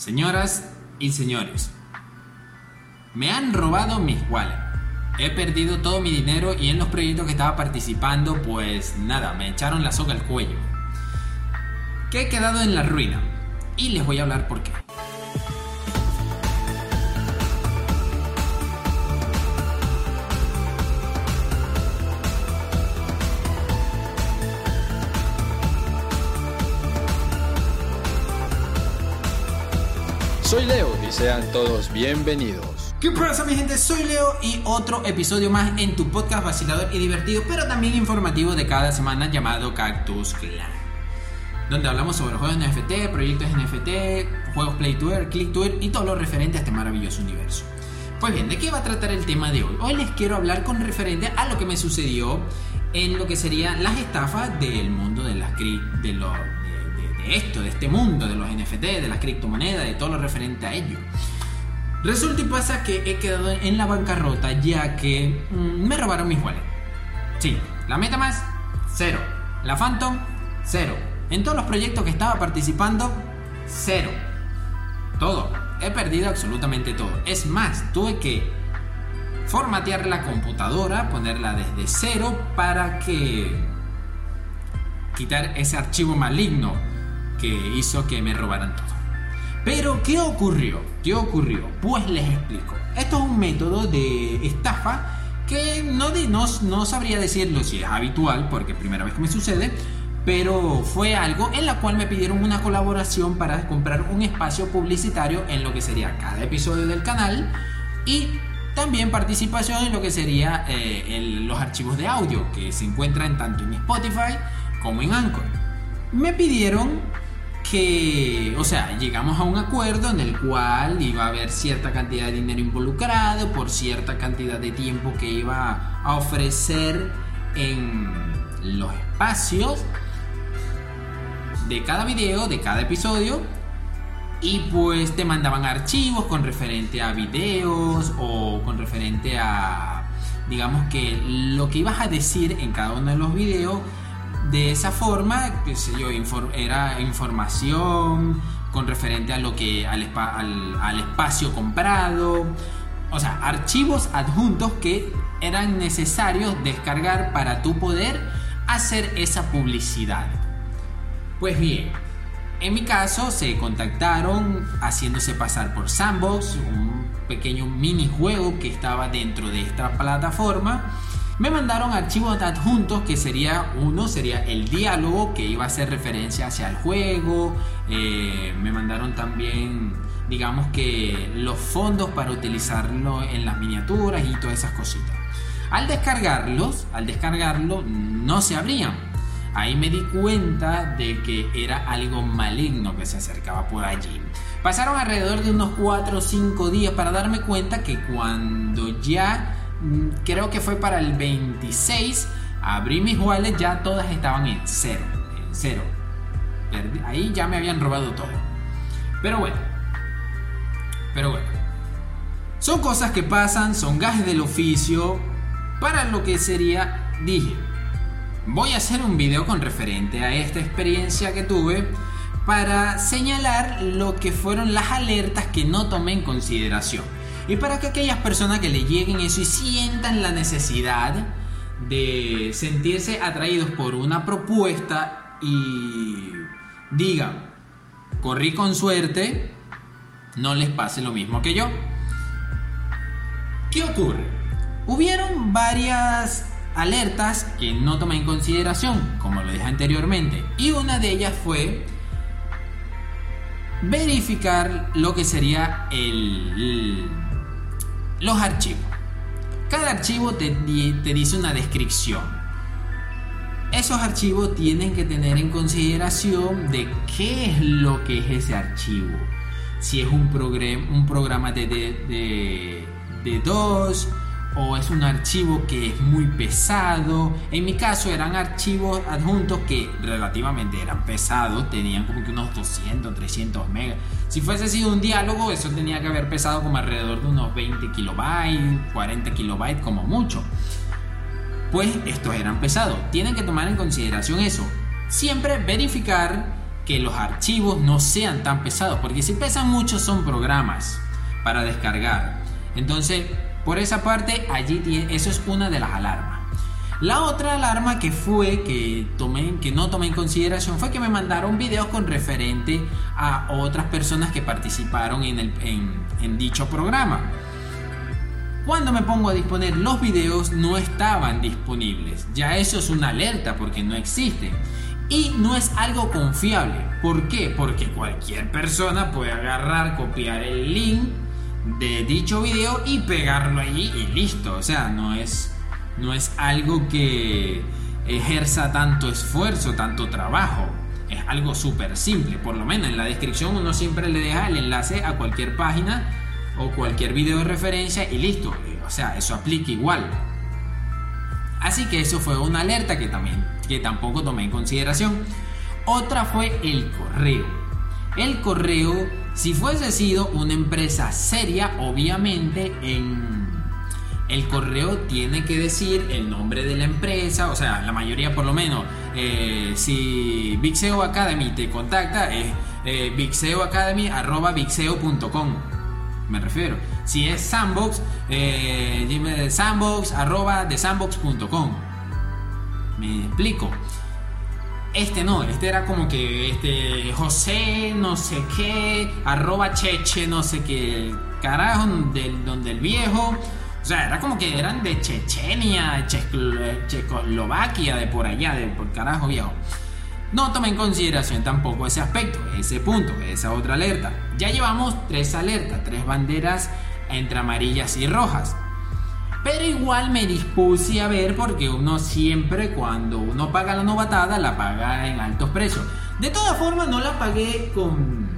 Señoras y señores, me han robado mis wallets. He perdido todo mi dinero y en los proyectos que estaba participando, pues nada, me echaron la soga al cuello. Que he quedado en la ruina. Y les voy a hablar por qué. Soy Leo y sean todos bienvenidos. ¿Qué pasa mi gente? Soy Leo y otro episodio más en tu podcast vacilador y divertido, pero también informativo de cada semana llamado Cactus Clan. Donde hablamos sobre juegos NFT, proyectos NFT, juegos Play Tour, Click y todo lo referente a este maravilloso universo. Pues bien, ¿de qué va a tratar el tema de hoy? Hoy les quiero hablar con referente a lo que me sucedió en lo que serían las estafas del mundo de las de los esto, de este mundo, de los NFT, de las criptomonedas, de todo lo referente a ello. Resulta y pasa que he quedado en la bancarrota ya que mm, me robaron mis wallets. Sí, la MetaMask, cero. La Phantom, cero. En todos los proyectos que estaba participando, cero. Todo. He perdido absolutamente todo. Es más, tuve que formatear la computadora, ponerla desde cero para que quitar ese archivo maligno que hizo que me robaran todo. Pero, ¿qué ocurrió? ¿Qué ocurrió? Pues les explico. Esto es un método de estafa que no, no, no sabría decirlo si es habitual, porque primera vez que me sucede, pero fue algo en la cual me pidieron una colaboración para comprar un espacio publicitario en lo que sería cada episodio del canal y también participación en lo que sería eh, los archivos de audio que se encuentran tanto en Spotify como en Anchor. Me pidieron que, o sea, llegamos a un acuerdo en el cual iba a haber cierta cantidad de dinero involucrado por cierta cantidad de tiempo que iba a ofrecer en los espacios de cada video, de cada episodio. Y pues te mandaban archivos con referente a videos o con referente a, digamos que lo que ibas a decir en cada uno de los videos de esa forma, qué yo, era información con referente a lo que al, al, espacio comprado, o sea, archivos adjuntos que eran necesarios descargar para tu poder hacer esa publicidad. Pues bien, en mi caso se contactaron haciéndose pasar por Sandbox, un pequeño minijuego que estaba dentro de esta plataforma me mandaron archivos adjuntos que sería uno, sería el diálogo que iba a hacer referencia hacia el juego, eh, me mandaron también digamos que los fondos para utilizarlo en las miniaturas y todas esas cositas. Al descargarlos, al descargarlo no se abrían. Ahí me di cuenta de que era algo maligno que se acercaba por allí. Pasaron alrededor de unos 4 o 5 días para darme cuenta que cuando ya creo que fue para el 26, abrí mis wallets, ya todas estaban en cero, en cero. Ahí ya me habían robado todo. Pero bueno, pero bueno. Son cosas que pasan, son gajes del oficio. Para lo que sería, dije, voy a hacer un video con referente a esta experiencia que tuve para señalar lo que fueron las alertas que no tomé en consideración. Y para que aquellas personas que le lleguen eso y sientan la necesidad de sentirse atraídos por una propuesta y digan, corrí con suerte, no les pase lo mismo que yo. ¿Qué ocurre? Hubieron varias alertas que no tomé en consideración, como lo dije anteriormente, y una de ellas fue verificar lo que sería el, los archivos. Cada archivo te, te dice una descripción. Esos archivos tienen que tener en consideración de qué es lo que es ese archivo. Si es un, un programa de, de, de, de DOS, o es un archivo que es muy pesado. En mi caso eran archivos adjuntos que relativamente eran pesados, tenían como que unos 200, 300 megas. Si fuese sido un diálogo, eso tenía que haber pesado como alrededor de unos 20 kilobytes, 40 kilobytes como mucho. Pues estos eran pesados. Tienen que tomar en consideración eso. Siempre verificar que los archivos no sean tan pesados, porque si pesan mucho son programas para descargar. Entonces, por esa parte, allí eso es una de las alarmas. La otra alarma que fue que tomé, que no tomé en consideración fue que me mandaron videos con referente a otras personas que participaron en, el, en dicho programa. Cuando me pongo a disponer los videos no estaban disponibles. Ya eso es una alerta porque no existen. Y no es algo confiable. ¿Por qué? Porque cualquier persona puede agarrar, copiar el link de dicho video y pegarlo allí y listo. O sea, no es, no es algo que ejerza tanto esfuerzo, tanto trabajo. Es algo súper simple. Por lo menos en la descripción uno siempre le deja el enlace a cualquier página o cualquier video de referencia y listo. O sea, eso aplica igual. Así que eso fue una alerta que, también, que tampoco tomé en consideración. Otra fue el correo. El correo, si fuese sido una empresa seria, obviamente en el correo tiene que decir el nombre de la empresa, o sea, la mayoría por lo menos, eh, si Vixeo Academy te contacta, es eh, vixeoacademy.com me refiero. Si es Sandbox, eh, dime sandbox arroba de sandbox.com. Me explico. Este no, este era como que este José no sé qué, arroba cheche no sé qué, carajo, del, donde el viejo. O sea, era como que eran de Chechenia, Checoslovaquia, de por allá, de por carajo viejo. No toma en consideración tampoco ese aspecto, ese punto, esa otra alerta. Ya llevamos tres alertas, tres banderas entre amarillas y rojas. Pero igual me dispuse a ver porque uno siempre cuando uno paga la novatada la paga en altos precios. De todas formas no la pagué con,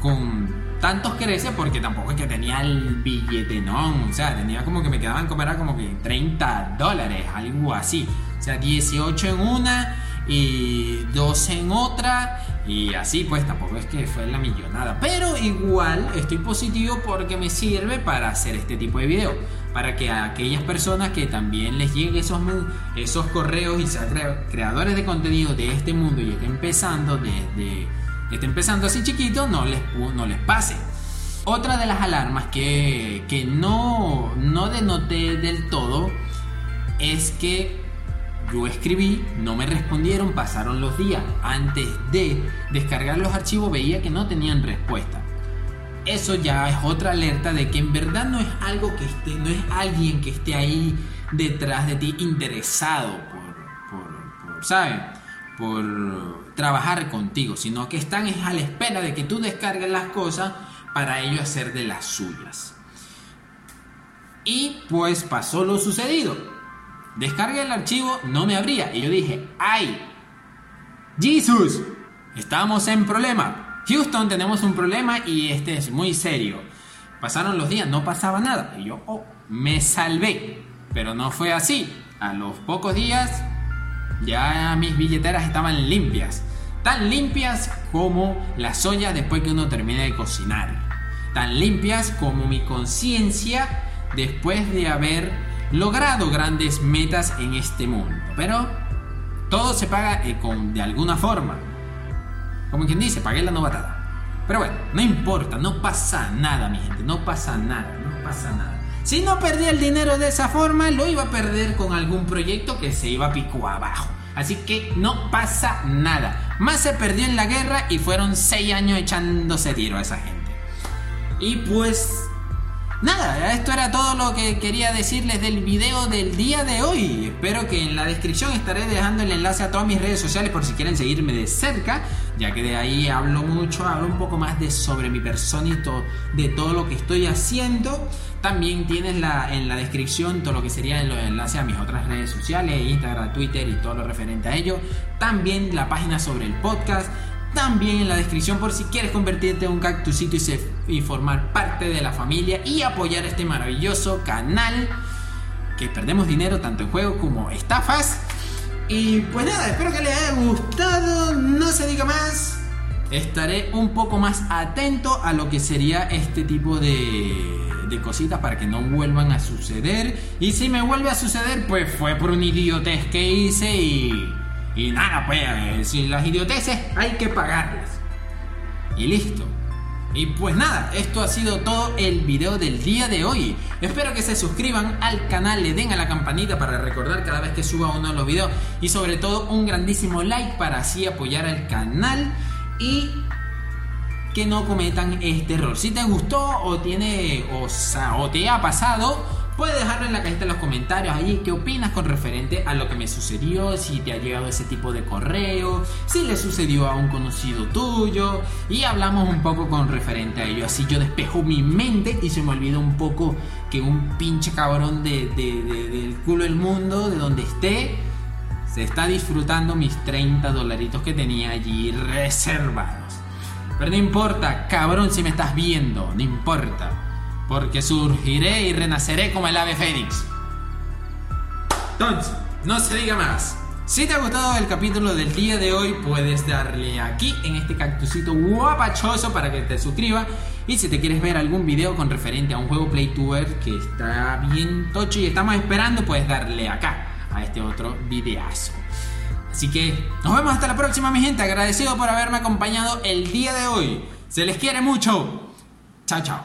con tantos creces porque tampoco es que tenía el billete, no. O sea, tenía como que me quedaban como era como que 30 dólares, algo así. O sea, 18 en una y dos en otra y así pues tampoco es que fue la millonada. Pero igual estoy positivo porque me sirve para hacer este tipo de video. Para que a aquellas personas que también les lleguen esos, esos correos y sean creadores de contenido de este mundo y estén empezando desde estén empezando así chiquito no les, no les pase. Otra de las alarmas que, que no, no denoté del todo es que yo escribí, no me respondieron, pasaron los días. Antes de descargar los archivos veía que no tenían respuesta. Eso ya es otra alerta de que en verdad no es algo que esté, no es alguien que esté ahí detrás de ti interesado por, por, ¿sabes? Por trabajar contigo, sino que están a la espera de que tú descargues las cosas para ellos hacer de las suyas. Y pues pasó lo sucedido Descargué el archivo, no me abría. Y yo dije, ¡ay! ¡Jesus! Estamos en problema. Houston, tenemos un problema y este es muy serio. Pasaron los días, no pasaba nada. Y yo, oh, me salvé. Pero no fue así. A los pocos días, ya mis billeteras estaban limpias. Tan limpias como las ollas después que uno termina de cocinar. Tan limpias como mi conciencia después de haber logrado grandes metas en este mundo. Pero todo se paga eh, con, de alguna forma. Como quien dice, pagué la novatada. Pero bueno, no importa, no pasa nada, mi gente, no pasa nada, no pasa nada. Si no perdí el dinero de esa forma, lo iba a perder con algún proyecto que se iba pico abajo. Así que no pasa nada. Más se perdió en la guerra y fueron 6 años echándose tiro a esa gente. Y pues Nada, esto era todo lo que quería decirles del video del día de hoy. Espero que en la descripción estaré dejando el enlace a todas mis redes sociales por si quieren seguirme de cerca, ya que de ahí hablo mucho, hablo un poco más de sobre mi persona y de todo lo que estoy haciendo. También tienes la, en la descripción todo lo que sería el enlace a mis otras redes sociales, Instagram, Twitter y todo lo referente a ello. También la página sobre el podcast también en la descripción por si quieres convertirte en un cactusito y, formar parte de la familia y apoyar este maravilloso canal que perdemos dinero tanto en juegos como estafas. Y pues nada, espero que les haya gustado, no se diga más. Estaré un poco más atento a lo que sería este tipo de, de cositas para que no vuelvan a suceder. Y si me vuelve a suceder, pues fue por un idiotez que hice y y nada, pues, si las idioteces hay que pagarlas. y listo. Y pues nada, esto ha sido todo el video del día de hoy. Espero que se suscriban al canal, le den a la campanita para recordar cada vez que suba uno de los videos y sobre todo un grandísimo like para así apoyar al canal y que no cometan este error. Si te gustó o tiene o te ha pasado, Puedes dejarlo en la cajita de los comentarios ahí qué opinas con referente a lo que me sucedió, si te ha llegado ese tipo de correo, si le sucedió a un conocido tuyo y hablamos un poco con referente a ello. Así yo despejo mi mente y se me olvida un poco que un pinche cabrón de, del culo del mundo, de donde esté, se está disfrutando mis 30 dolaritos que tenía allí reservados. Pero no importa, cabrón, si me estás viendo, no importa porque surgiré y renaceré como el ave fénix. Entonces, no se diga más. Si te ha gustado el capítulo del día de hoy, puedes darle aquí en este cactusito guapachoso para que te suscribas. Y si te quieres ver algún video con referente a un juego Play Tour que está bien tocho y estamos esperando, puedes darle acá a este otro videazo. Así que nos vemos hasta la próxima, mi gente. Agradecido por haberme acompañado el día de hoy. Se les quiere mucho. Chao, chao.